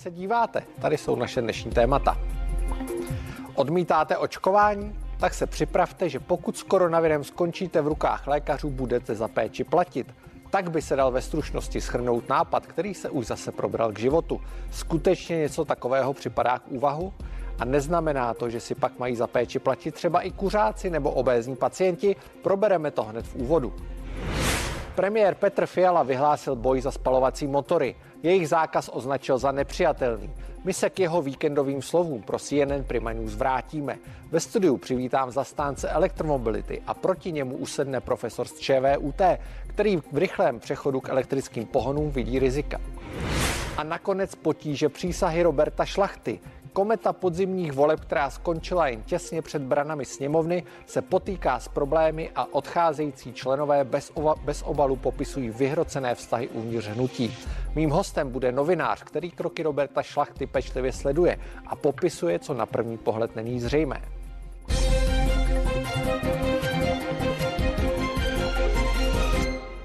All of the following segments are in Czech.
se díváte, tady jsou naše dnešní témata. Odmítáte očkování? Tak se připravte, že pokud s koronavirem skončíte v rukách lékařů, budete za péči platit. Tak by se dal ve stručnosti schrnout nápad, který se už zase probral k životu. Skutečně něco takového připadá k úvahu? A neznamená to, že si pak mají za péči platit třeba i kuřáci nebo obézní pacienti? Probereme to hned v úvodu. Premiér Petr Fiala vyhlásil boj za spalovací motory. Jejich zákaz označil za nepřijatelný. My se k jeho víkendovým slovům pro CNN Prima News vrátíme. Ve studiu přivítám zastánce elektromobility a proti němu usedne profesor z ČVUT, který v rychlém přechodu k elektrickým pohonům vidí rizika. A nakonec potíže přísahy Roberta Šlachty. Kometa podzimních voleb, která skončila jen těsně před branami sněmovny, se potýká s problémy a odcházející členové bez, ova, bez obalu popisují vyhrocené vztahy uvnitř hnutí. Mým hostem bude novinář, který kroky Roberta Šlachty pečlivě sleduje a popisuje, co na první pohled není zřejmé.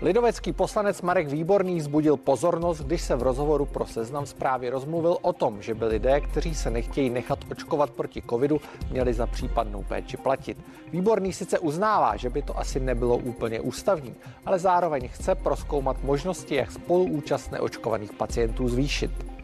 Lidovecký poslanec Marek Výborný zbudil pozornost, když se v rozhovoru pro seznam zprávy rozmluvil o tom, že by lidé, kteří se nechtějí nechat očkovat proti covidu, měli za případnou péči platit. Výborný sice uznává, že by to asi nebylo úplně ústavní, ale zároveň chce proskoumat možnosti, jak spoluúčast neočkovaných pacientů zvýšit.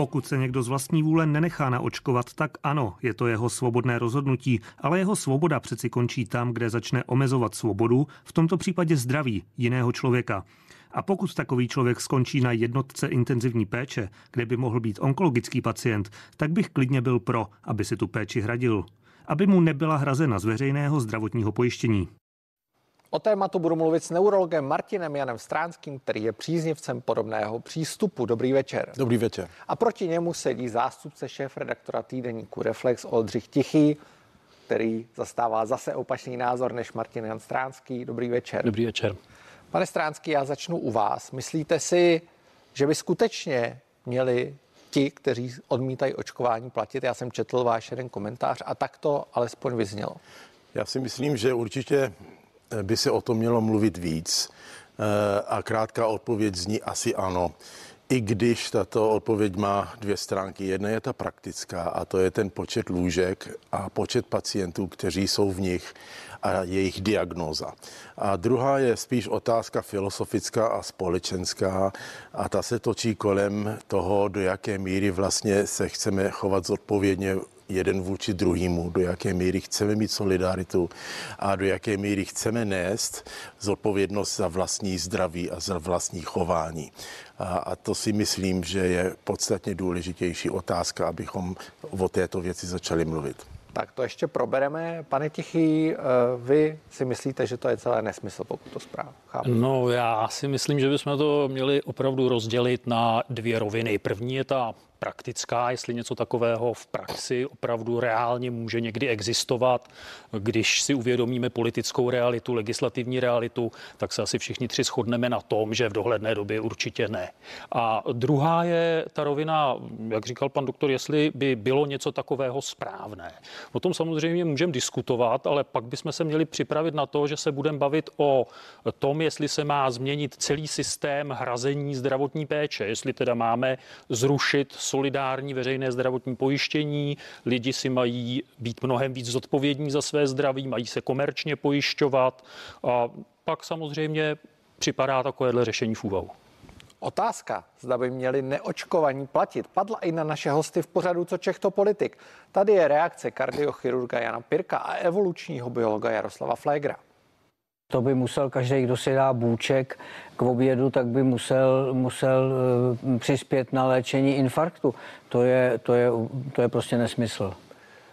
Pokud se někdo z vlastní vůle nenechá naočkovat, tak ano, je to jeho svobodné rozhodnutí, ale jeho svoboda přeci končí tam, kde začne omezovat svobodu, v tomto případě zdraví jiného člověka. A pokud takový člověk skončí na jednotce intenzivní péče, kde by mohl být onkologický pacient, tak bych klidně byl pro, aby si tu péči hradil. Aby mu nebyla hrazena z veřejného zdravotního pojištění. O tématu budu mluvit s neurologem Martinem Janem Stránským, který je příznivcem podobného přístupu. Dobrý večer. Dobrý večer. A proti němu sedí zástupce šéf redaktora týdeníku Reflex Oldřich Tichý, který zastává zase opačný názor než Martin Jan Stránský. Dobrý večer. Dobrý večer. Pane Stránský, já začnu u vás. Myslíte si, že by skutečně měli ti, kteří odmítají očkování, platit? Já jsem četl váš jeden komentář a tak to alespoň vyznělo. Já si myslím, že určitě by se o tom mělo mluvit víc. Eh, a krátká odpověď zní asi ano. I když tato odpověď má dvě stránky. Jedna je ta praktická a to je ten počet lůžek a počet pacientů, kteří jsou v nich a jejich diagnóza. A druhá je spíš otázka filosofická a společenská a ta se točí kolem toho, do jaké míry vlastně se chceme chovat zodpovědně jeden vůči druhému, do jaké míry chceme mít solidaritu a do jaké míry chceme nést zodpovědnost za vlastní zdraví a za vlastní chování. A, a to si myslím, že je podstatně důležitější otázka, abychom o této věci začali mluvit. Tak to ještě probereme. Pane Tichý, eh, vy si myslíte, že to je celé nesmysl, pokud to zpráv chápu? No, já si myslím, že bychom to měli opravdu rozdělit na dvě roviny. První je ta praktická, jestli něco takového v praxi opravdu reálně může někdy existovat. Když si uvědomíme politickou realitu, legislativní realitu, tak se asi všichni tři shodneme na tom, že v dohledné době určitě ne. A druhá je ta rovina, jak říkal pan doktor, jestli by bylo něco takového správné. O tom samozřejmě můžeme diskutovat, ale pak bychom se měli připravit na to, že se budeme bavit o tom, jestli se má změnit celý systém hrazení zdravotní péče, jestli teda máme zrušit solidární veřejné zdravotní pojištění, lidi si mají být mnohem víc zodpovědní za své zdraví, mají se komerčně pojišťovat a pak samozřejmě připadá takovéhle řešení v úvahu. Otázka, zda by měli neočkovaní platit, padla i na naše hosty v pořadu Co Čech to politik. Tady je reakce kardiochirurga Jana Pirka a evolučního biologa Jaroslava Flegra. To by musel každý, kdo si dá bůček k obědu, tak by musel, musel uh, přispět na léčení infarktu. To je, to je, to je prostě nesmysl.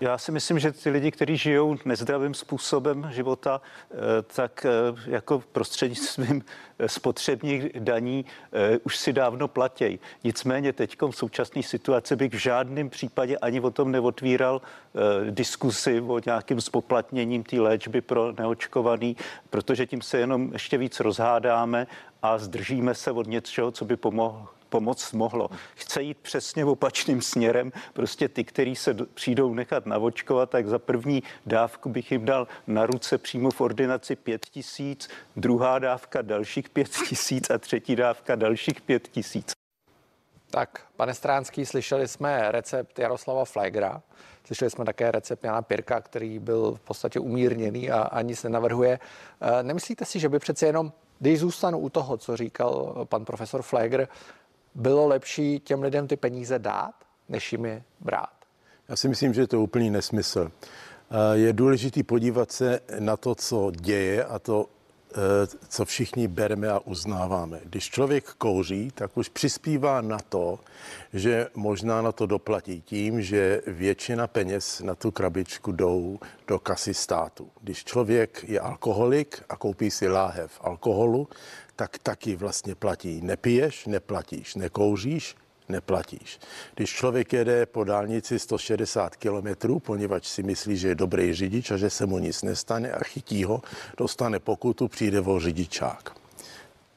Já si myslím, že ty lidi, kteří žijou nezdravým způsobem života, eh, tak eh, jako prostřednictvím eh, spotřebních daní už si dávno platějí. Nicméně teď v současné situaci bych v žádném případě ani o tom neotvíral diskusi o nějakým spoplatněním té léčby pro neočkovaný, protože tím se jenom ještě víc rozhádáme a zdržíme se od něčeho, co by pomohlo pomoct mohlo. Chce jít přesně opačným směrem. Prostě ty, kteří se přijdou nechat navočkovat, tak za první dávku bych jim dal na ruce přímo v ordinaci pět tisíc, druhá dávka dalších pět tisíc a třetí dávka dalších pět tisíc. Tak, pane Stránský, slyšeli jsme recept Jaroslava Flegra, slyšeli jsme také recept Jana Pirka, který byl v podstatě umírněný a, ani se navrhuje. Eh, nemyslíte si, že by přece jenom, když zůstanu u toho, co říkal pan profesor Flegr, bylo lepší těm lidem ty peníze dát, než jim je brát? Já si myslím, že je to úplný nesmysl. Eh, je důležité podívat se na to, co děje a to, Eh, co všichni bereme a uznáváme. Když člověk kouří, tak už přispívá na to, že možná na to doplatí tím, že většina peněz na tu krabičku jdou do kasy státu. Když člověk je alkoholik a koupí si láhev alkoholu, tak taky vlastně platí. Nepiješ, neplatíš, nekouříš, neplatíš. Když člověk jede po dálnici 160 km, poněvadž si myslí, že je dobrý řidič a že se mu nic nestane a chytí ho, dostane pokutu, přijde o řidičák.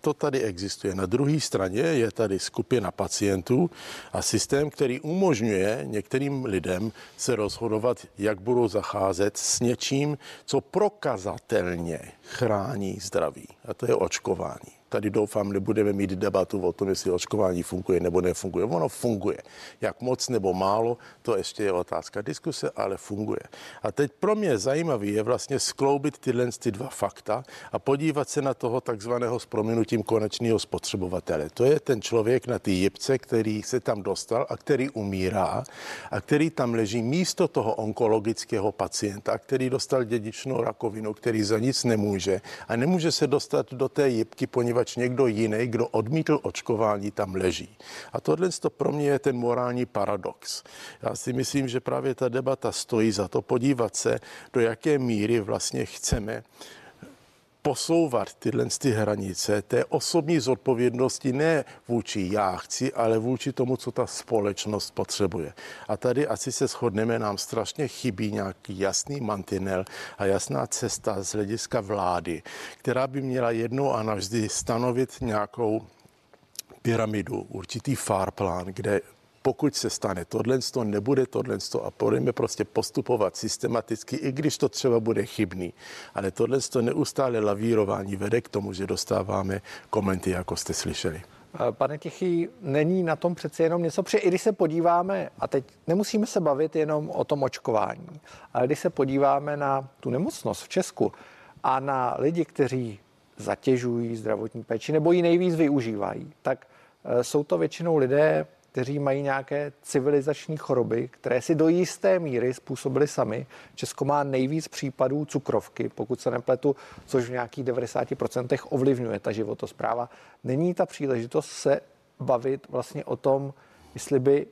To tady existuje. Na druhé straně je tady skupina pacientů a systém, který umožňuje některým lidem se rozhodovat, jak budou zacházet s něčím, co prokazatelně chrání zdraví. A to je očkování. Tady doufám, nebudeme mít debatu o tom, jestli očkování funguje nebo nefunguje. Ono funguje. Jak moc nebo málo, to ještě je otázka diskuse, ale funguje. A teď pro mě zajímavý je vlastně skloubit tyhle ty dva fakta a podívat se na toho takzvaného s prominutím konečného spotřebovatele. To je ten člověk na té jipce, který se tam dostal a který umírá a který tam leží místo toho onkologického pacienta, který dostal dědičnou rakovinu, který za nic nemůže a nemůže se dostat do té jipky, poněvadž poněvadž někdo jiný, kdo odmítl očkování, tam leží. A tohle to pro mě je ten morální paradox. Já si myslím, že právě ta debata stojí za to podívat se, do jaké míry vlastně chceme posouvat tyhle ty hranice té osobní zodpovědnosti ne vůči já chci, ale vůči tomu, co ta společnost potřebuje. A tady asi se shodneme, nám strašně chybí nějaký jasný mantinel a jasná cesta z hlediska vlády, která by měla jednou a navždy stanovit nějakou pyramidu, určitý farplán, kde pokud se stane tohle, to nebude tohle a budeme prostě postupovat systematicky, i když to třeba bude chybný. Ale tohle to neustále lavírování vede k tomu, že dostáváme komenty, jako jste slyšeli. Pane Tichý, není na tom přece jenom něco, protože i když se podíváme, a teď nemusíme se bavit jenom o tom očkování, ale když se podíváme na tu nemocnost v Česku a na lidi, kteří zatěžují zdravotní péči nebo ji nejvíc využívají, tak eh, jsou to většinou lidé kteří mají nějaké civilizační choroby, které si do jisté míry způsobili sami. Česko má nejvíc případů cukrovky, pokud se nepletu, což v nějakých 90% ovlivňuje ta životospráva. Není ta příležitost se bavit vlastně o tom, jestli by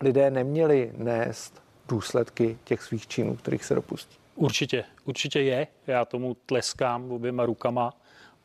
lidé neměli nést důsledky těch svých činů, kterých se dopustí. Určitě, určitě je. Já tomu tleskám oběma rukama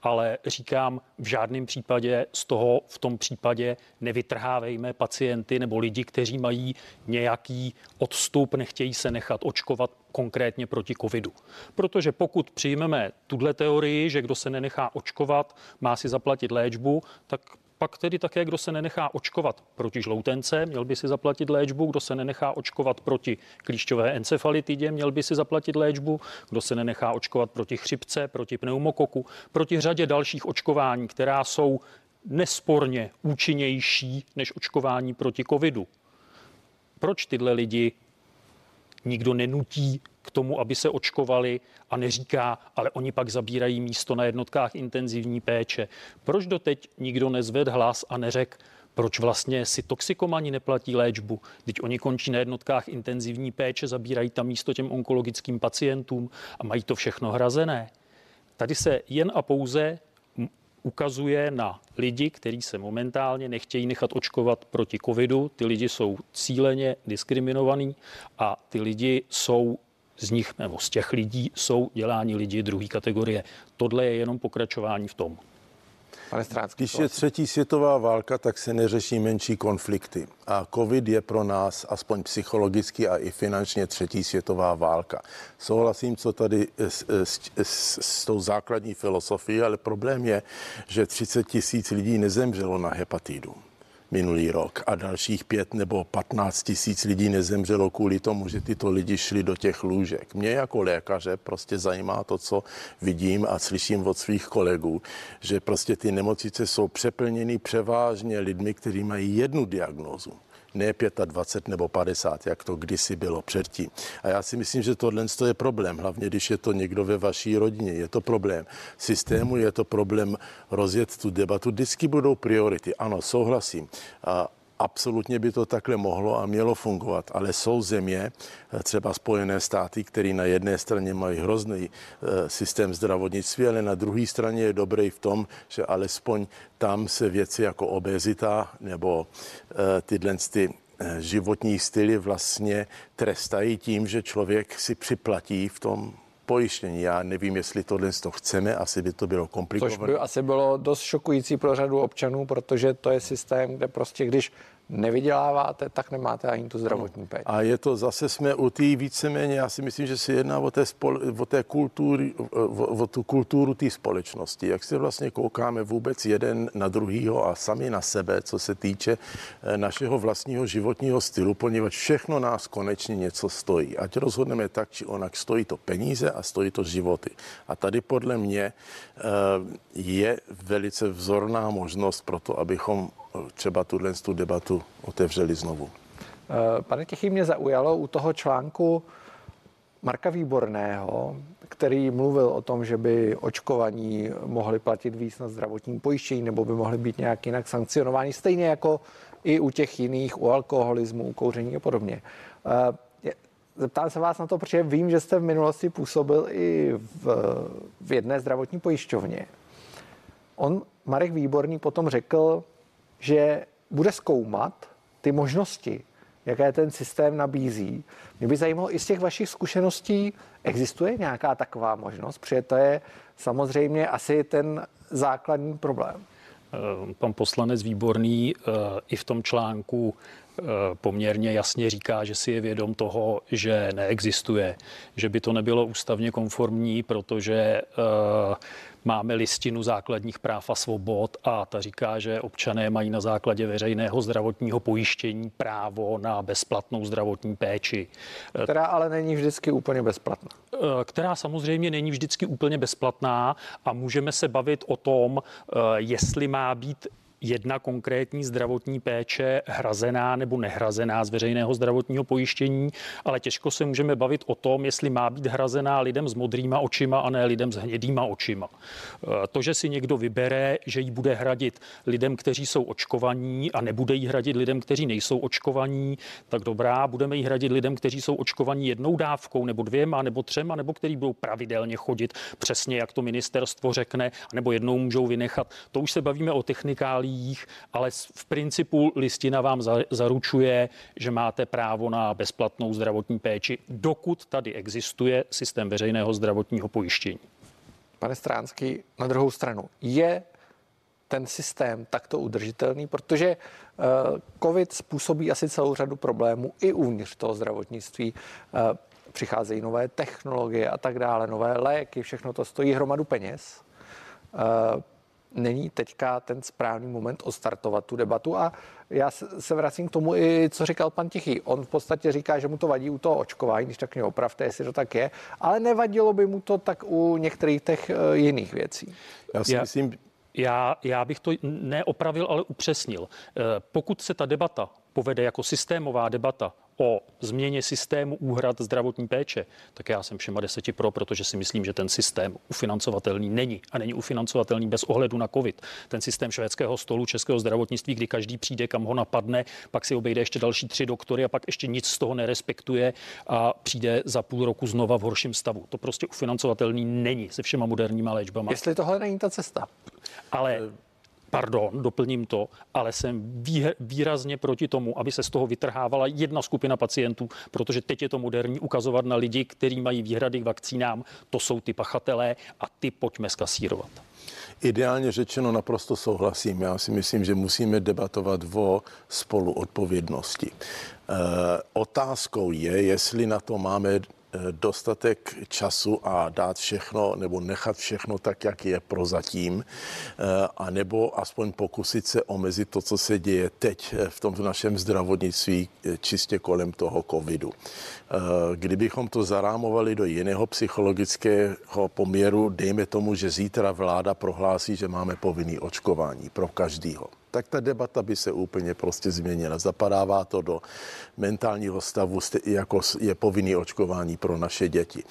ale říkám, v žádném případě z toho v tom případě nevytrhávejme pacienty nebo lidi, kteří mají nějaký odstup, nechtějí se nechat očkovat konkrétně proti covidu. Protože pokud přijmeme tuhle teorii, že kdo se nenechá očkovat, má si zaplatit léčbu, tak pak tedy také, kdo se nenechá očkovat proti žloutence, měl by si zaplatit léčbu, kdo se nenechá očkovat proti klíšťové encefalitidě, měl by si zaplatit léčbu, kdo se nenechá očkovat proti chřipce, proti pneumokoku, proti řadě dalších očkování, která jsou nesporně účinnější než očkování proti covidu. Proč tyhle lidi nikdo nenutí tomu, aby se očkovali a neříká, ale oni pak zabírají místo na jednotkách intenzivní péče. Proč doteď nikdo nezved hlas a neřekl, proč vlastně si toxikomani neplatí léčbu? Teď oni končí na jednotkách intenzivní péče, zabírají tam místo těm onkologickým pacientům a mají to všechno hrazené. Tady se jen a pouze ukazuje na lidi, kteří se momentálně nechtějí nechat očkovat proti covidu. Ty lidi jsou cíleně diskriminovaní a ty lidi jsou z nich nebo z těch lidí jsou děláni lidi druhé kategorie. Tohle je jenom pokračování v tom. Pane Strácký, Když je třetí světová válka, tak se neřeší menší konflikty. A covid je pro nás, aspoň psychologicky a i finančně, třetí světová válka. Souhlasím, co tady s, s, s, s tou základní filosofií, ale problém je, že 30 tisíc lidí nezemřelo na hepatidu minulý rok a dalších pět nebo patnáct tisíc lidí nezemřelo kvůli tomu, že tyto lidi šli do těch lůžek. Mě jako lékaře prostě zajímá to, co vidím a slyším od svých kolegů, že prostě ty nemocnice jsou přeplněny převážně lidmi, kteří mají jednu diagnózu ne 25 nebo 50, jak to kdysi bylo předtím. A já si myslím, že tohle je problém, hlavně když je to někdo ve vaší rodině. Je to problém systému, je to problém rozjet tu debatu. Vždycky budou priority. Ano, souhlasím. A Absolutně by to takhle mohlo a mělo fungovat, ale jsou země, třeba Spojené státy, které na jedné straně mají hrozný eh, systém zdravotnictví, ale na druhé straně je dobrý v tom, že alespoň tam se věci jako obezita nebo eh, tyhle ty eh, životní styly vlastně trestají tím, že člověk si připlatí v tom pojištění. Já nevím, jestli tohle to chceme, asi by to bylo komplikované. Což by asi bylo dost šokující pro řadu občanů, protože to je systém, kde prostě když nevyděláváte, tak nemáte ani tu zdravotní péči. A je to zase jsme u té víceméně, já si myslím, že se jedná o, té spole, o, té kultury, o, o tu kulturu té společnosti. Jak se vlastně koukáme vůbec jeden na druhýho a sami na sebe, co se týče eh, našeho vlastního životního stylu, poněvadž všechno nás konečně něco stojí. Ať rozhodneme tak, či onak, stojí to peníze a stojí to životy. A tady podle mě eh, je velice vzorná možnost pro to, abychom třeba tuhle tu debatu otevřeli znovu. Eh, pane Tichý, mě zaujalo u toho článku Marka Výborného, který mluvil o tom, že by očkovaní mohli platit víc na zdravotním pojištění nebo by mohli být nějak jinak sankcionováni, stejně jako i u těch jiných, u alkoholismu, u kouření a podobně. Eh, zeptám se vás na to, protože vím, že jste v minulosti působil i v, v jedné zdravotní pojišťovně. On, Marek Výborný, potom řekl, že bude zkoumat ty možnosti, jaké ten systém nabízí. Mě by zajímalo i z těch vašich zkušeností, existuje nějaká taková možnost, protože to je samozřejmě asi ten základní problém. Eh, pan poslanec Výborný eh, i v tom článku poměrně jasně říká, že si je vědom toho, že neexistuje, že by to nebylo ústavně konformní, protože Máme listinu základních práv a svobod a ta říká, že občané mají na základě veřejného zdravotního pojištění právo na bezplatnou zdravotní péči. Která ale není vždycky úplně bezplatná. Eh, která samozřejmě není vždycky úplně bezplatná a můžeme se bavit o tom, eh, jestli má být jedna konkrétní zdravotní péče hrazená nebo nehrazená z veřejného zdravotního pojištění, ale těžko se můžeme bavit o tom, jestli má být hrazená lidem s modrýma očima a ne lidem s hnědýma očima. E, to, že si někdo vybere, že ji bude hradit lidem, kteří jsou očkovaní a nebude ji hradit lidem, kteří nejsou očkovaní, tak dobrá, budeme ji hradit lidem, kteří jsou očkovaní jednou dávkou nebo dvěma nebo třema, nebo kteří budou pravidelně chodit přesně, jak to ministerstvo řekne, nebo jednou můžou vynechat. To už se bavíme o technikálí médiích, ale v principu listina vám zaručuje, že máte právo na bezplatnou zdravotní péči, dokud tady existuje systém veřejného zdravotního pojištění. Pane Stránský, na druhou stranu, je ten systém takto udržitelný, protože eh, COVID způsobí asi celou řadu problémů i uvnitř toho zdravotnictví. Eh, přicházejí nové technologie a tak dále, nové léky, všechno to stojí hromadu peněz. Není teďka ten správný moment odstartovat tu debatu a já se vracím k tomu i, co říkal pan Tichý. On v podstatě říká, že mu to vadí u toho očkování, když tak mě opravte, jestli to tak je, ale nevadilo by mu to tak u některých těch eh, jiných věcí. Já si já, myslím, já, já bych to neopravil, ale upřesnil. Eh, pokud se ta debata povede jako systémová debata o změně systému úhrad zdravotní péče, tak já jsem všema deseti pro, protože si myslím, že ten systém ufinancovatelný není a není ufinancovatelný bez ohledu na COVID. Ten systém švédského stolu českého zdravotnictví, kdy každý přijde, kam ho napadne, pak si obejde ještě další tři doktory a pak ještě nic z toho nerespektuje a přijde za půl roku znova v horším stavu. To prostě ufinancovatelný není se všema moderníma léčbama. Jestli tohle není ta cesta. Ale pardon, doplním to, ale jsem výrazně proti tomu, aby se z toho vytrhávala jedna skupina pacientů, protože teď je to moderní ukazovat na lidi, kteří mají výhrady k vakcínám, to jsou ty pachatelé a ty pojďme skasírovat. Ideálně řečeno naprosto souhlasím. Já si myslím, že musíme debatovat o spoluodpovědnosti. E, otázkou je, jestli na to máme dostatek času a dát všechno nebo nechat všechno tak, jak je prozatím, a nebo aspoň pokusit se omezit to, co se děje teď v tomto našem zdravotnictví čistě kolem toho covidu. Kdybychom to zarámovali do jiného psychologického poměru, dejme tomu, že zítra vláda prohlásí, že máme povinný očkování pro každýho tak ta debata by se úplně prostě změnila. Zapadává to do mentálního stavu, jako je povinný očkování pro naše děti.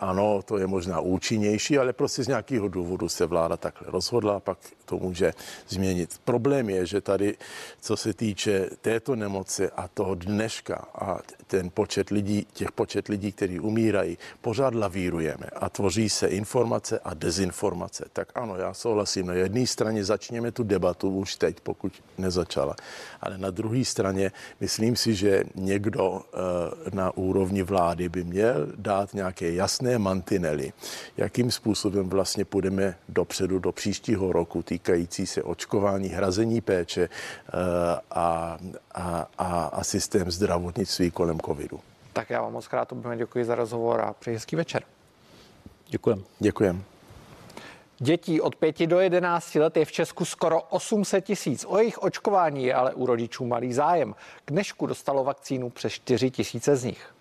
Ano, to je možná účinnější, ale prostě z nějakého důvodu se vláda takhle rozhodla, pak to může změnit. Problém je, že tady, co se týče této nemoci a toho dneška a ten počet lidí, těch počet lidí, kteří umírají, pořád lavírujeme a tvoří se informace a dezinformace. Tak ano, já souhlasím. Na jedné straně začněme tu debatu už teď, pokud nezačala. Ale na druhé straně myslím si, že někdo eh, na úrovni vlády by měl dát nějaké jasné mantinely, jakým způsobem vlastně půjdeme dopředu do příštího roku týkající se očkování, hrazení péče eh, a, a, a, a systém zdravotnictví kolem covidu. Tak já vám moc krát děkuji za rozhovor a přeji hezký večer. Děkujem. Děkujem. Dětí od 5 do 11 let je v Česku skoro 800 tisíc. O jejich očkování je ale u rodičů malý zájem. K dnešku dostalo vakcínu přes 4 tisíce z nich.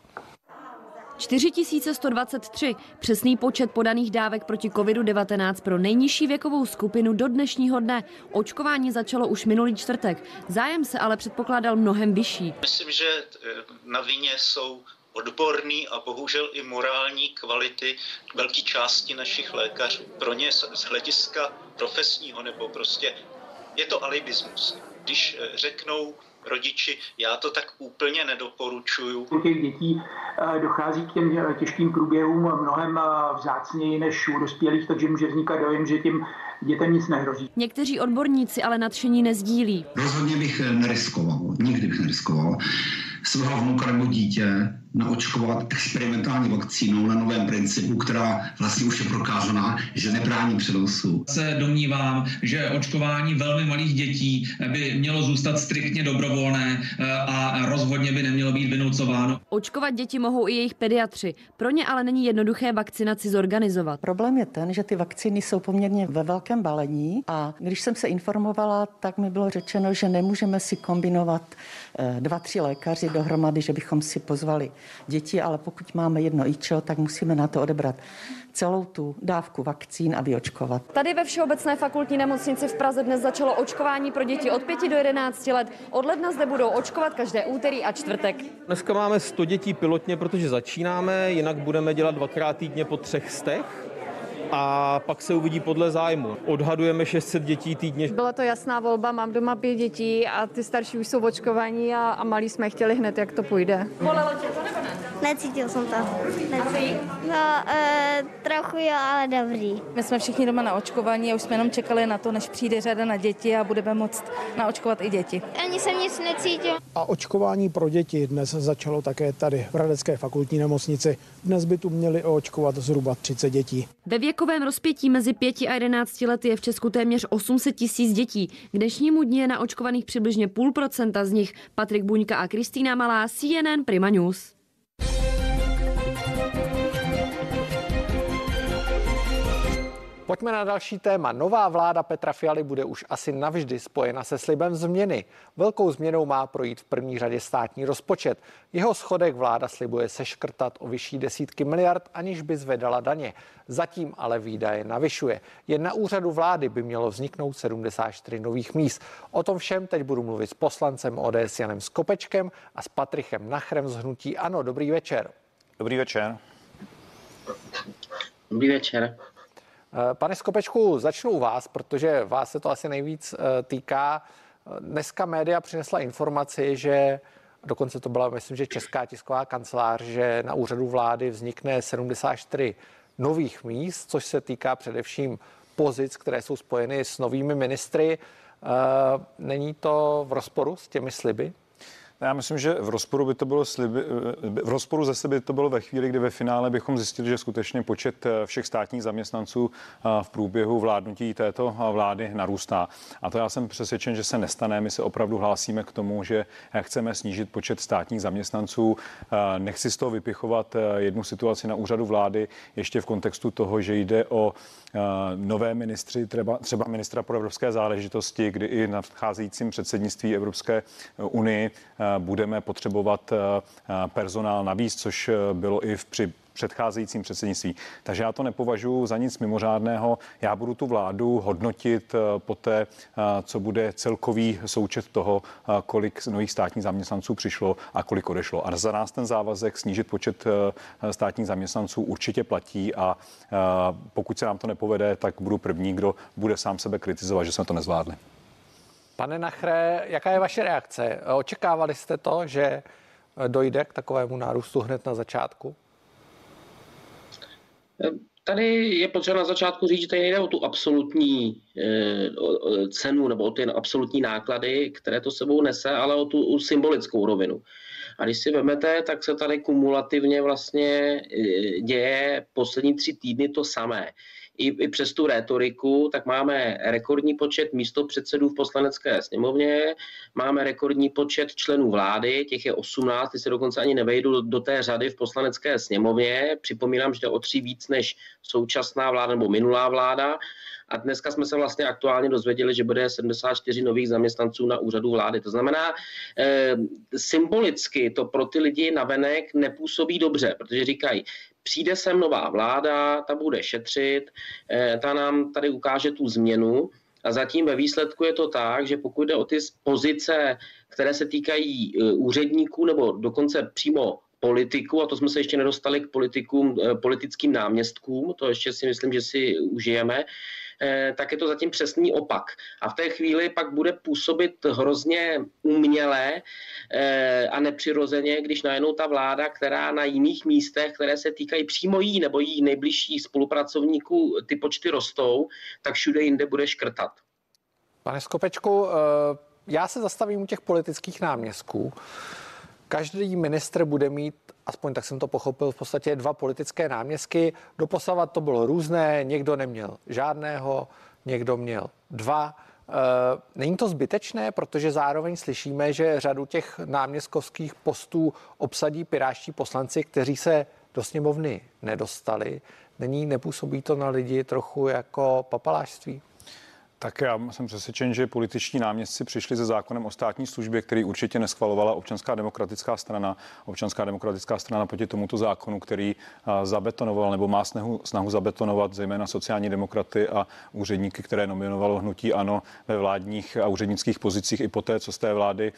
4123, přesný počet podaných dávek proti COVID-19 pro nejnižší věkovou skupinu do dnešního dne. Očkování začalo už minulý čtvrtek. Zájem se ale předpokládal mnohem vyšší. Myslím, že eh, na vině jsou odborný a bohužel i morální kvality velké části našich lékařů. Pro ně z hlediska profesního nebo prostě je to alibismus. Když eh, řeknou rodiči, já to tak úplně nedoporučuju. U těch dětí eh, dochází k těm eh, těžkým průběhům mnohem vzácněji než u dospělých, takže může vznikat dojem, že tím dětem nic nehrozí. Někteří odborníci ale nadšení nezdílí. Rozhodně bych neriskoval, nikdy bych neriskoval svého vnuka nebo dítě naočkovat experimentální vakcínou na novém principu, která vlastně už je prokázaná, že nebrání přenosu. Se domnívám, že očkování velmi malých dětí by mělo zůstat striktně dobrovolné eh, a rozhodně by nemělo být vynucováno. Očkovat děti mohou i jejich pediatři. Pro ně ale není jednoduché vakcinaci zorganizovat. Problém je ten, že ty vakcíny jsou poměrně ve velkém balení a když jsem se informovala, tak mi bylo řečeno, že nemůžeme si kombinovat dva, tři lékaři dohromady, že bychom si pozvali děti, ale pokud máme jedno ičo, tak musíme na to odebrat celou tu dávku vakcín a vyočkovat. Tady ve Všeobecné fakultní nemocnici v Praze dnes začalo očkování pro děti od 5 do 11 let. Od ledna zde budou očkovat každé úterý a čtvrtek. Dneska máme 100 dětí pilotně, protože začínáme, jinak budeme dělat dvakrát týdně po třech stech a pak se uvidí podle zájmu. Odhadujeme 600 dětí týdně. Byla to jasná volba, mám doma pět dětí a ty starší už jsou očkovaní a, a malí jsme chtěli hned, jak to půjde. Bolelo tě to nebo ne? Necítil jsem to. Necítil. No, e, trochu jo, ale dobrý. My jsme všichni doma na očkování a už jsme jenom čekali na to, než přijde řada na děti a budeme moct naočkovat i děti. Ani jsem nic necítil. A očkování pro děti dnes začalo také tady v Hradecké fakultní nemocnici. Dnes by tu měli očkovat zhruba 30 dětí. Ve věkovém rozpětí mezi 5 a 11 lety je v Česku téměř 800 tisíc dětí. K dnešnímu dní je na očkovaných přibližně půl procenta z nich. Patrik Buňka a Kristýna Malá, CNN Prima News. Pojďme na další téma. Nová vláda Petra Fialy bude už asi navždy spojena se slibem změny. Velkou změnou má projít v první řadě státní rozpočet. Jeho schodek vláda slibuje seškrtat o vyšší desítky miliard, aniž by zvedala daně. Zatím ale výdaje navyšuje. Jen na úřadu vlády by mělo vzniknout 74 nových míst. O tom všem teď budu mluvit s poslancem ODS Janem Skopečkem a s Patrichem Nachrem z Hnutí Ano. Dobrý večer. Dobrý večer. Dobrý večer. Eh, pane Skopečku, začnu u vás, protože vás se to asi nejvíc eh, týká. Dneska média přinesla informaci, že dokonce to byla, myslím, že Česká tisková kancelář, že na úřadu vlády vznikne 74 nových míst, což se týká především pozic, které jsou spojeny s novými ministry. Eh, není to v rozporu s těmi sliby? Já myslím, že v rozporu by to bylo sliby, v rozporu ze sebe to bylo ve chvíli, kdy ve finále bychom zjistili, že skutečně počet eh, všech státních zaměstnanců eh, v průběhu vládnutí této eh, vlády narůstá. A to já jsem přesvědčen, že se nestane. My se opravdu hlásíme k tomu, že chceme snížit počet státních zaměstnanců. Nechci z toho vypichovat jednu situaci na úřadu vlády, ještě v kontextu toho, že jde o nové ministři, třeba, třeba ministra pro evropské záležitosti, kdy i na vcházejícím předsednictví Evropské unii budeme potřebovat personál navíc, což bylo i v při předcházejícím předsednictví. Takže já to nepovažuji za nic mimořádného. Já budu tu vládu hodnotit po té, co bude celkový součet toho, kolik nových státních zaměstnanců přišlo a kolik odešlo. A za nás ten závazek snížit počet státních zaměstnanců určitě platí a pokud se nám to nepovede, tak budu první, kdo bude sám sebe kritizovat, že jsme to nezvládli. Pane Nachre, jaká je vaše reakce? Očekávali jste to, že dojde k takovému nárůstu hned na začátku? Tady je potřeba na začátku říct, že tady nejde o tu absolutní eh, cenu nebo o ty absolutní náklady, které to sebou nese, ale o tu symbolickou rovinu. A když si vezmete, tak se tady kumulativně vlastně eh, děje poslední tři týdny to samé i, i přes tu rétoriku, tak máme rekordní počet místopředsedů v poslanecké sněmovně, máme rekordní počet členů vlády, těch je 18, ty se dokonce ani nevejdu do, do té řady v poslanecké sněmovně. Připomínám, že jde o tři víc než současná vláda nebo minulá vláda. A dneska jsme se vlastně aktuálně dozvěděli, že bude 74 nových zaměstnanců na úřadu vlády. To znamená, e, symbolicky to pro ty lidi navenek nepůsobí dobře, protože říkají, přijde sem nová vláda, ta bude šetřit, eh, ta nám tady ukáže tu změnu, a zatím ve výsledku je to tak, že pokud jde o ty pozice, které se týkají eh, úředníků nebo dokonce přímo politiku, a to jsme se ještě nedostali k politikům, eh, politickým náměstkům, to ještě si myslím, že si užijeme, Eh, tak je to zatím přesný opak. A v té chvíli pak bude působit hrozně uměle eh, a nepřirozeně, když najednou ta vláda, která na jiných místech, které se týkají přímo jí nebo jí nejbližších spolupracovníků, ty počty rostou, tak všude jinde bude škrtat. Pane Skopečku, já se zastavím u těch politických náměstků. Každý ministr bude mít, aspoň tak jsem to pochopil, v podstatě dva politické náměstky. Doposavat to bylo různé, někdo neměl žádného, někdo měl dva. E, není to zbytečné, protože zároveň slyšíme, že řadu těch náměstkovských postů obsadí piráští poslanci, kteří se do sněmovny nedostali. Není, nepůsobí to na lidi trochu jako papalášství? Tak já jsem přesvědčen, že političní náměstci přišli se zákonem o státní službě, který určitě neschvalovala občanská demokratická strana. Občanská demokratická strana proti tomuto zákonu, který zabetonoval nebo má snahu, snahu zabetonovat zejména sociální demokraty a úředníky, které nominovalo hnutí ANO ve vládních a úřednických pozicích i poté, co z té vlády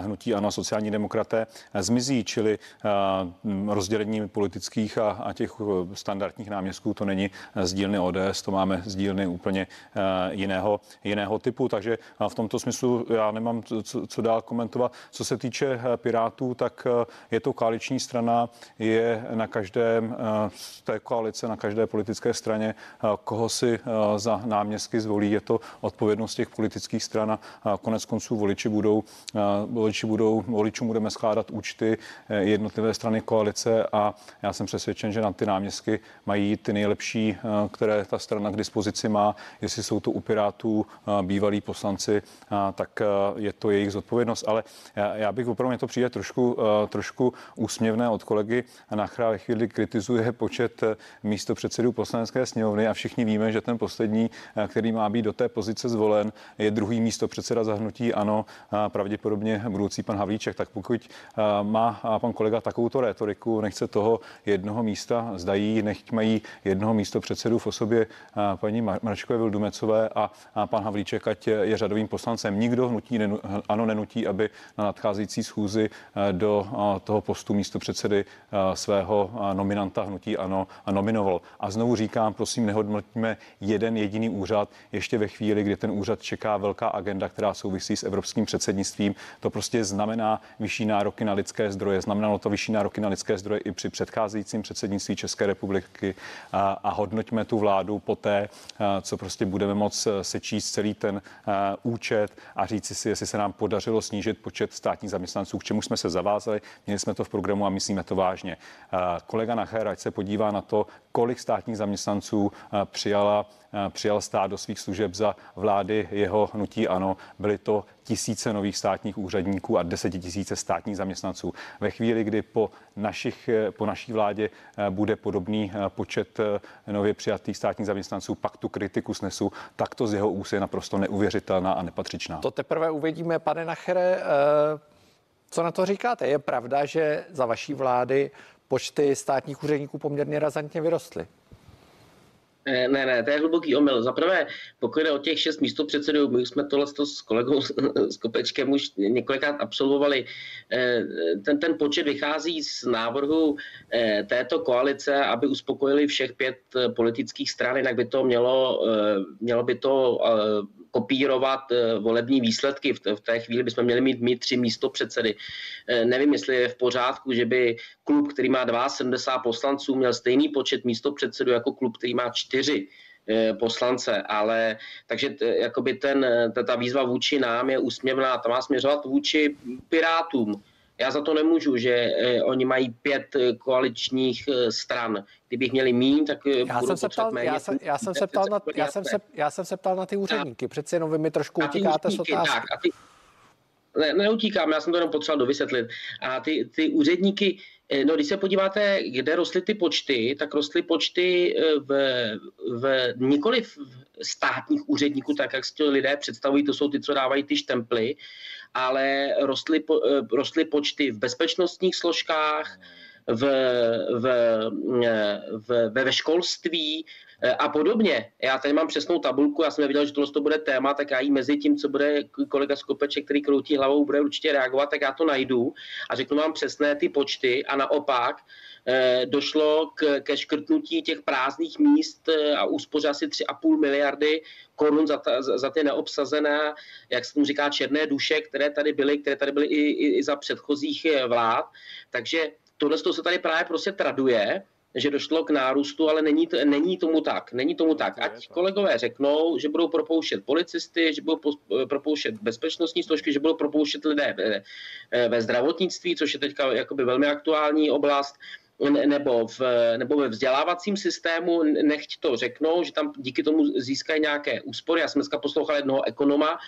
hnutí ANO sociální demokraté zmizí, čili rozdělení politických a, a těch standardních náměstků to není z dílny ODS, to máme z dílny úplně jiné jiného, jiného typu. Takže v tomto smyslu já nemám co, co dál komentovat. Co se týče eh, Pirátů, tak eh, je to koaliční strana, je na každém eh, z té koalice, na každé politické straně, koho si za náměstky zvolí. Je to odpovědnost těch politických stran a konec konců voliči budou, voliči budou, voličům budeme skládat účty jednotlivé strany koalice a já jsem přesvědčen, že na ty náměstky mají ty nejlepší, které ta strana k dispozici má, jestli jsou to u Pirátů bývalí poslanci, tak je to jejich zodpovědnost. Ale já bych opravdu, mě to přijde trošku, trošku úsměvné od kolegy Nachra ve chvíli kritizuje počet místo předsedů poslanecké sněmovny a všichni víme, že ten poslední, který má být do té pozice zvolen, je druhý místo předseda zahnutí ano, pravděpodobně budoucí pan Havlíček. Tak pokud má pan kolega takovouto rétoriku, nechce toho jednoho místa zdají, nechť mají jednoho místo předsedu v osobě paní Mračkové Vildumecové a pan Havlíček, ať je řadovým poslancem. Nikdo hnutí nenu, ano nenutí, aby na nadcházející schůzi eh, do eh, toho postu místo předsedy eh, svého nominanta hnutí ano nominoval. A znovu říkám, prosím, nehodnotíme jeden jediný úřad ještě ve chvíli, kdy ten úřad čeká velká agenda, která souvisí s evropským předsednictvím. To prostě znamená vyšší nároky na lidské zdroje. Znamenalo to vyšší nároky na lidské zdroje i při předcházejícím předsednictví České republiky a, a hodnoťme tu vládu poté, co prostě budeme moc sečíst celý ten účet a říci si, jestli se nám podařilo snížit počet státních zaměstnanců, k čemu jsme se zavázali. Měli jsme to v programu a myslíme to vážně. Kolega Nacher, ať se podívá na to, kolik státních zaměstnanců přijala přijal stát do svých služeb za vlády jeho hnutí ano. Byly to tisíce nových státních úředníků a desetitisíce státních zaměstnanců. Ve chvíli, kdy po, našich, po naší vládě bude podobný počet nově přijatých státních zaměstnanců, pak tu kritiku snesu, tak to z jeho úsy je naprosto neuvěřitelná a nepatřičná. To teprve uvidíme, pane Nachere. Eh, co na to říkáte? Je pravda, že za vaší vlády počty státních úředníků poměrně razantně vyrostly? Ne, ne, to je hluboký omyl. Za prvé, pokud jde o těch šest místopředsedů, my jsme tohle s kolegou s Kopečkem už několikrát absolvovali. Eh, ten, ten počet vychází z návrhu eh, této koalice, aby uspokojili všech pět eh, politických stran, jinak by to mělo, mělo by to kopírovat eh, volební výsledky. V té chvíli bychom měli mít mít tři místo předsedy. Eh, nevím, jestli je v pořádku, že by klub, který má 72 poslanců, měl stejný počet místo předsedu jako klub, který má čtyři eh, poslance, ale takže t, jakoby ten, ta výzva vůči nám je úsměvná, ta má směřovat vůči Pirátům, já za to nemůžu, že eh, oni mají pět eh, koaličních eh, stran. Kdybych měli mín, tak já jsem se ptal, méně. Já jsem, já jsem se ptal na, já jsem se, já jsem se ptal na ty úředníky. Přece jenom vy mi trošku utíkáte z otázky. Tak, a ty, ne, neutíkám, já jsem to jenom potřeboval dovysvětlit. A ty, ty úředníky, no když se podíváte, kde rostly ty počty, tak rostly počty v, v nikoli v státních úředníků, tak jak si to lidé představují, to jsou ty, co dávají ty štemply, ale rostly, eh, rostly počty v bezpečnostních složkách, v, v, eh, v, ve školství a podobně. Já tady mám přesnou tabulku, já jsem nevěděl, že tohle to bude téma, tak já jí mezi tím, co bude kolega Skopeček, který kroutí hlavou, bude určitě reagovat, tak já to najdu a řeknu vám přesné ty počty a naopak Eh, došlo k, ke škrtnutí těch prázdných míst eh, a úspoře asi 3,5 miliardy korun za, ta, za ty neobsazené, jak se tomu říká, černé duše, které tady byly, které tady byly i, i, i za předchozích eh, vlád. Takže tohle se tady právě prostě traduje že došlo k nárůstu, ale není, to, není tomu tak. Není tomu tak. Ať kolegové řeknou, že budou propouštět policisty, že budou propouštět bezpečnostní složky, že budou propouštět lidé ve, ve zdravotnictví, což je teďka jakoby velmi aktuální oblast, nebo, v, nebo ve vzdělávacím systému, nechť to řeknou, že tam díky tomu získají nějaké úspory. Já jsem dneska poslouchal jednoho ekonoma,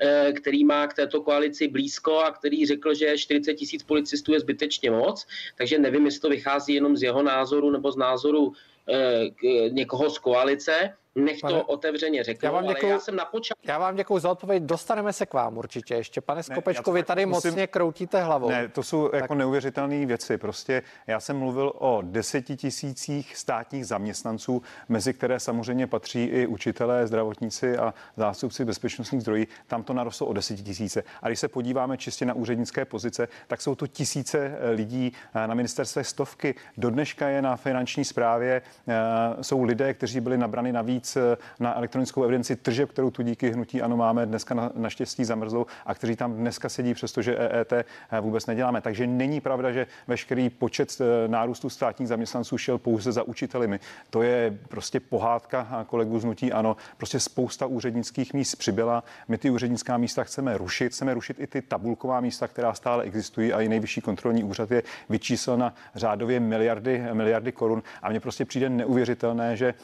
eh, který má k této koalici blízko a který řekl, že 40 tisíc policistů je zbytečně moc, takže nevím, jestli to vychází jenom z jeho názoru nebo z názoru eh, někoho z koalice, Nech Pane, to otevřeně řeknu, já vám děkuju, ale já jsem na počátku. Já vám děkuji za odpověď, dostaneme se k vám určitě ještě. Pane Skopečko, vy tady musím, mocně kroutíte hlavou. Ne, to jsou tak. jako neuvěřitelné věci. Prostě já jsem mluvil o deseti tisících státních zaměstnanců, mezi které samozřejmě patří i učitelé, zdravotníci a zástupci bezpečnostních zdrojí. Tam to narostlo o desetitisíce. A když se podíváme čistě na úřednické pozice, tak jsou to tisíce eh, lidí eh, na ministerstve stovky. Do dneška je na finanční správě, eh, jsou lidé, kteří byli nabrani navíc víc eh, na elektronickou evidenci tržeb, kterou tu díky hnutí ano máme dneska na, naštěstí zamrzlou a kteří tam dneska sedí, přestože EET eh, vůbec neděláme. Takže není pravda, že veškerý počet eh, nárůstu státních zaměstnanců šel pouze za učitelemi. To je prostě pohádka kolegů z hnutí ano. Prostě spousta úřednických míst přibyla. My ty úřednická místa chceme rušit. Chceme rušit i ty tabulková místa, která stále existují a i nejvyšší kontrolní úřad je vyčísl na řádově miliardy, miliardy korun. A mně prostě přijde neuvěřitelné, že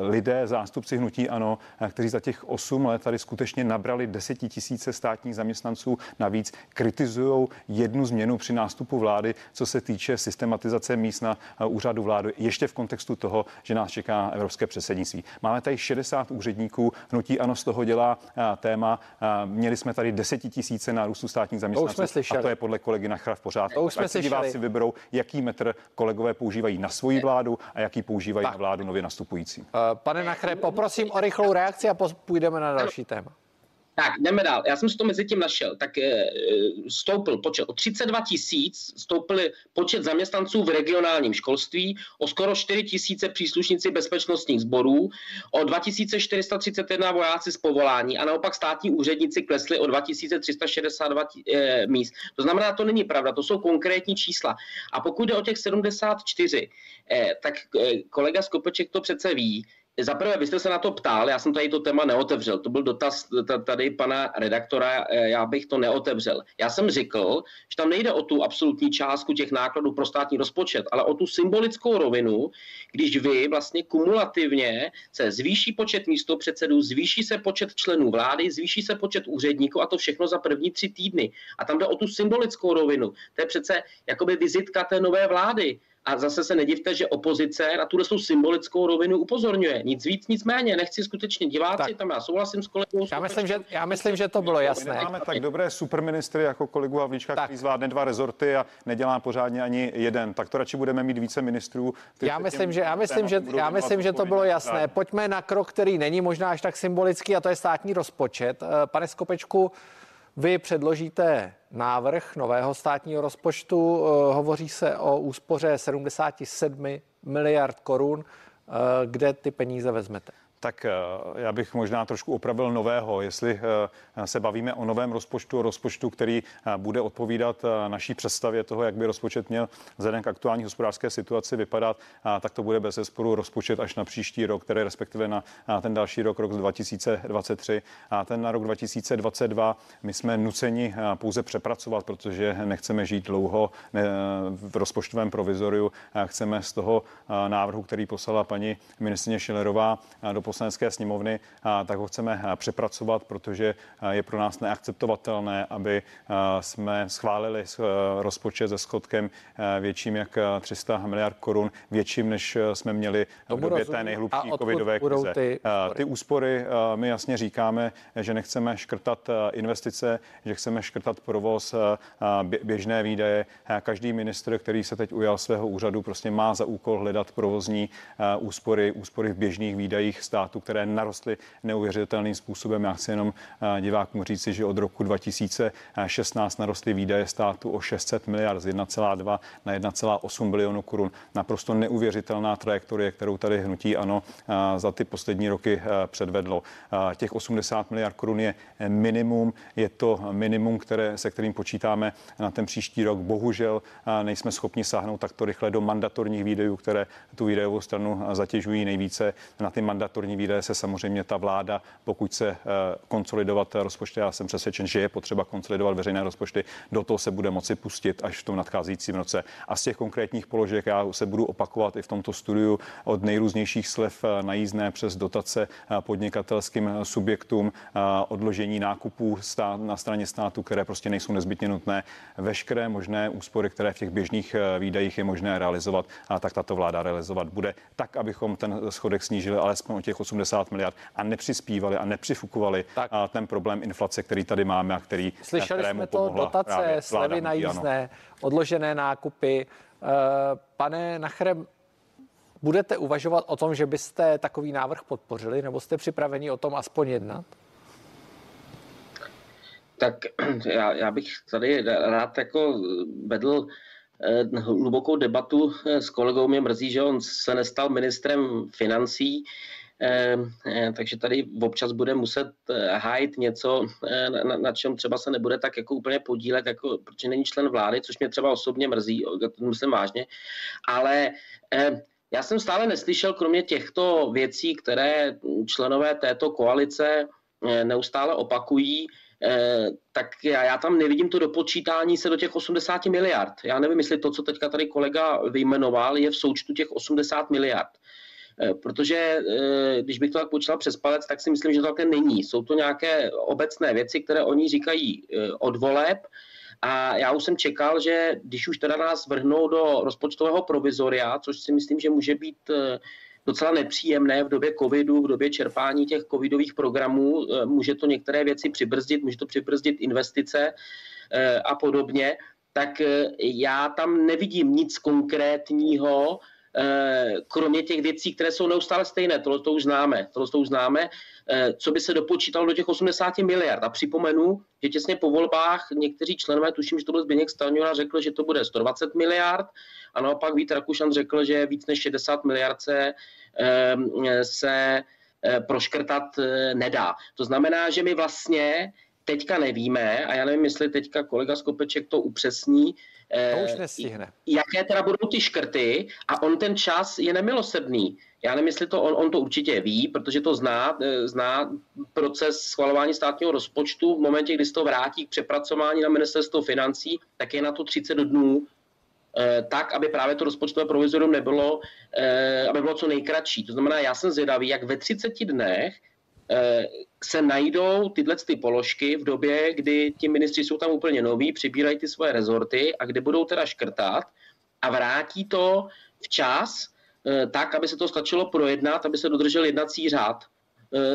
lidé lidé, zástupci hnutí ANO, eh, kteří za těch 8 let tady skutečně nabrali desetitisíce státních zaměstnanců navíc, kritizují jednu změnu při nástupu vlády, co se týče systematizace míst na eh, úřadu vlády, ještě v kontextu toho, že nás čeká evropské předsednictví. Máme tady 60 úředníků, hnutí ANO z toho dělá eh, téma. Měli jsme tady desetitisíce nárůstu státních zaměstnanců to a to je podle kolegy Nachra v pořádku. To už jsme diváci vyberou, jaký metr kolegové používají na svoji vládu a jaký používají tak. na vládu nově nastupující. Uh, pane Nachre, poprosím o rychlou reakci a půjdeme na další téma. Tak, jdeme dál. Já jsem si to mezi tím našel. Tak e, stoupil počet o 32 tisíc, stoupil počet zaměstnanců v regionálním školství, o skoro 4 tisíce příslušníci bezpečnostních sborů, o 2431 vojáci z povolání a naopak státní úředníci klesli o 2362 e, míst. To znamená, to není pravda, to jsou konkrétní čísla. A pokud jde o těch 74, e, tak e, kolega Skopeček to přece ví, za prvé, vy jste se na to ptal, já jsem tady to téma neotevřel. To byl dotaz tady pana redaktora, eh, já bych to neotevřel. Já jsem řekl, že tam nejde o tu absolutní částku těch nákladů pro státní rozpočet, ale o tu symbolickou rovinu, když vy vlastně kumulativně se zvýší počet místopředsedů, zvýší se počet členů vlády, zvýší se počet úředníků a to všechno za první tři týdny. A tam jde o tu symbolickou rovinu. To je přece jakoby vizitka té nové vlády. A zase se nedivte, že opozice na tuhle symbolickou rovinu upozorňuje. Nic víc, nic méně. Nechci skutečně diváci, tak. tam já souhlasím s kolegou. Já myslím, že, já myslím, že to bylo jasné. Máme tak dobré superministry jako kolegu Havlíčka, tak. který zvládne dva rezorty a nedělá pořádně ani jeden. Tak to radši budeme mít více ministrů. Já myslím, že, já myslím, že, já myslím, že to bylo jasné. Pojďme na krok, který není možná až tak symbolický, a to je státní rozpočet. Eh, pane Skopečku, vy předložíte návrh nového státního rozpočtu, eh, hovoří se o úspoře 77 miliard korun. Eh, kde ty peníze vezmete? Tak eh, já bych možná trošku opravil nového, jestli eh, se bavíme o novém rozpočtu, rozpočtu, který eh, bude odpovídat naší představě toho, jak by rozpočet měl vzhledem k aktuální hospodářské situaci vypadat, tak to bude bez zesporu rozpočet až na příští rok, který respektive na ten další rok, rok 2023. A ten na rok 2022 my jsme nuceni pouze přepracovat, protože nechceme žít dlouho v rozpočtovém provizoriu. Chceme z toho návrhu, který poslala paní ministrině Šilerová do poslanecké sněmovny, tak ho chceme přepracovat, protože je pro nás neakceptovatelné, aby jsme schválili e, rozpočet se schodkem e, větším jak 300 miliard korun, větším, než e, jsme měli v době té nejhlubší covidové krize. Ty, ty úspory my jasně říkáme, že nechceme škrtat investice, že chceme škrtat provoz, běžné výdaje. Každý ministr, který se teď ujal svého úřadu, prostě má za úkol hledat provozní úspory, úspory v běžných výdajích státu státu, které narostly neuvěřitelným způsobem. Já chci jenom eh, divákům říci, že od roku 2016 narostly výdaje státu o 600 miliard z 1,2 na 1,8 bilionu korun. Naprosto neuvěřitelná trajektorie, kterou tady hnutí ano eh, za ty poslední roky eh, předvedlo. Těch 80 miliard korun je minimum, je to minimum, které, se kterým počítáme na ten příští rok. Bohužel nejsme schopni sáhnout takto rychle do mandatorních výdajů, které tu výdajovou stranu zatěžují nejvíce. Na ty mandatorní mandatorní výdaje se samozřejmě ta vláda, pokud se eh, konsolidovat rozpočty, já jsem přesvědčen, že je potřeba konsolidovat veřejné rozpočty, do toho se bude moci pustit až v tom nadcházejícím roce. A z těch konkrétních položek já se budu opakovat i v tomto studiu od nejrůznějších slev eh, na jízdné přes dotace eh, podnikatelským subjektům, odložení nákupů na straně státu, které prostě nejsou nezbytně nutné, veškeré možné úspory, které v těch běžných výdajích je možné realizovat, a tak tato vláda realizovat bude, tak, abychom ten schodek snížili alespoň o těch 80 miliard a nepřispívali a nepřifukovali tak. ten problém inflace, který tady máme a který Slyšeli jsme to dotace, slevy na jízdné, odložené nákupy. Eh, pane Nachrem, budete uvažovat o tom, že byste takový návrh podpořili, nebo jste připraveni o tom aspoň jednat? Tak já, já bych tady rád jako vedl eh, hlubokou debatu eh, s kolegou. Mě mrzí, že on se nestal ministrem financí. Ehm, eh, takže tady občas bude muset eh, hájit něco, eh, na, na čem třeba se nebude tak jako úplně podílet, jako, protože není člen vlády, což mě třeba osobně mrzí, to myslím vážně, ale já jsem stále neslyšel, kromě těchto věcí, které členové této koalice neustále opakují, tak já, já tam nevidím to dopočítání se do těch 80 miliard. Já nevím, jestli to, co teďka tady kolega vyjmenoval, je v součtu těch 80 miliard. Eh, protože eh, když bych to tak počítal přes palec, tak si myslím, že to také není. Jsou to nějaké obecné věci, které oni říkají eh, od voleb, a já už jsem čekal, že když už teda nás vrhnou do rozpočtového provizoria, což si myslím, že může být docela nepříjemné v době covidu, v době čerpání těch covidových programů, může to některé věci přibrzdit, může to přibrzdit investice a podobně, tak já tam nevidím nic konkrétního, kromě těch věcí, které jsou neustále stejné, tohle to už známe, tohle to už známe, eh, co by se dopočítalo do těch 80 miliard. A připomenu, že těsně po volbách někteří členové, tuším, že to byl Zběněk Stanjura, řekl, že to bude 120 miliard a naopak Vít Rakušan řekl, že víc než 60 miliard se, eh, se proškrtat nedá. To znamená, že my vlastně teďka nevíme, a já nevím, jestli teďka kolega Skopeček to upřesní, To už nestihne. Jaké teda budou ty škrty a on ten čas je nemilosrdný. Já nevím, jestli to on, on to určitě ví, protože to zná, zná proces schvalování státního rozpočtu. V momentě, kdy se to vrátí k přepracování na ministerstvo financí, tak je na to 30 dnů tak, aby právě to rozpočtové provizorium nebylo, aby bylo co nejkratší. To znamená, já jsem zvědavý, jak ve 30 dnech se najdou tyhle ty položky v době, kdy ti ministři jsou tam úplně noví, přibírají ty svoje rezorty a kde budou teda škrtat a vrátí to včas, tak, aby se to stačilo projednat, aby se dodržel jednací řád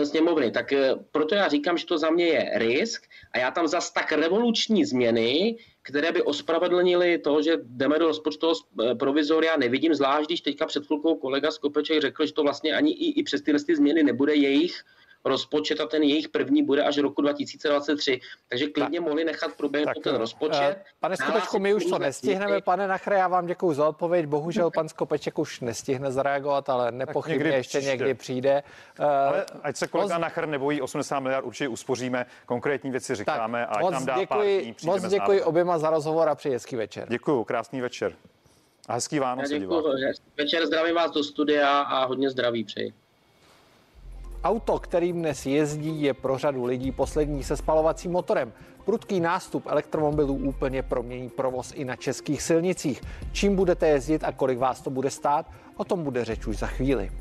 sněmovny. Tak proto já říkám, že to za mě je risk a já tam zas tak revoluční změny, které by ospravedlnily to, že jdeme do rozpočtového provizoria, nevidím, zvlášť když teďka před chvilkou kolega Skopeček řekl, že to vlastně ani i, i přes tyhle ty změny nebude jejich rozpočet a ten jejich první bude až roku 2023. Takže klidně tak. mohli nechat proběhnout ten rozpočet. Uh, pane Skopečku, my už to nestihneme. Díky. Pane Nachre, já vám děkuji za odpověď. Bohužel pan Skopeček už nestihne zareagovat, ale nepochybně někdy ještě příště. někdy přijde. Ale ať se kolega moc... Nachr nebojí, 80 miliard určitě uspoříme, konkrétní věci říkáme tak, a ať nám dá děkuji, pár dní, Moc děkuji oběma za rozhovor a přeji hezký večer. Děkuji, krásný večer. A hezký Vánoce, děkuji, Večer zdravím vás do studia a hodně zdraví přeji. Auto, kterým dnes jezdí, je pro řadu lidí poslední se spalovacím motorem. Prudký nástup elektromobilů úplně promění provoz i na českých silnicích. Čím budete jezdit a kolik vás to bude stát, o tom bude řeč už za chvíli.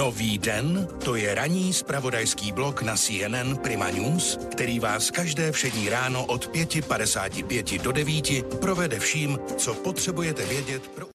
Nový den, to je ranní spravodajský blok na CNN Prima News, který vás každé všední ráno od 5.55 do 9 provede vším, co potřebujete vědět pro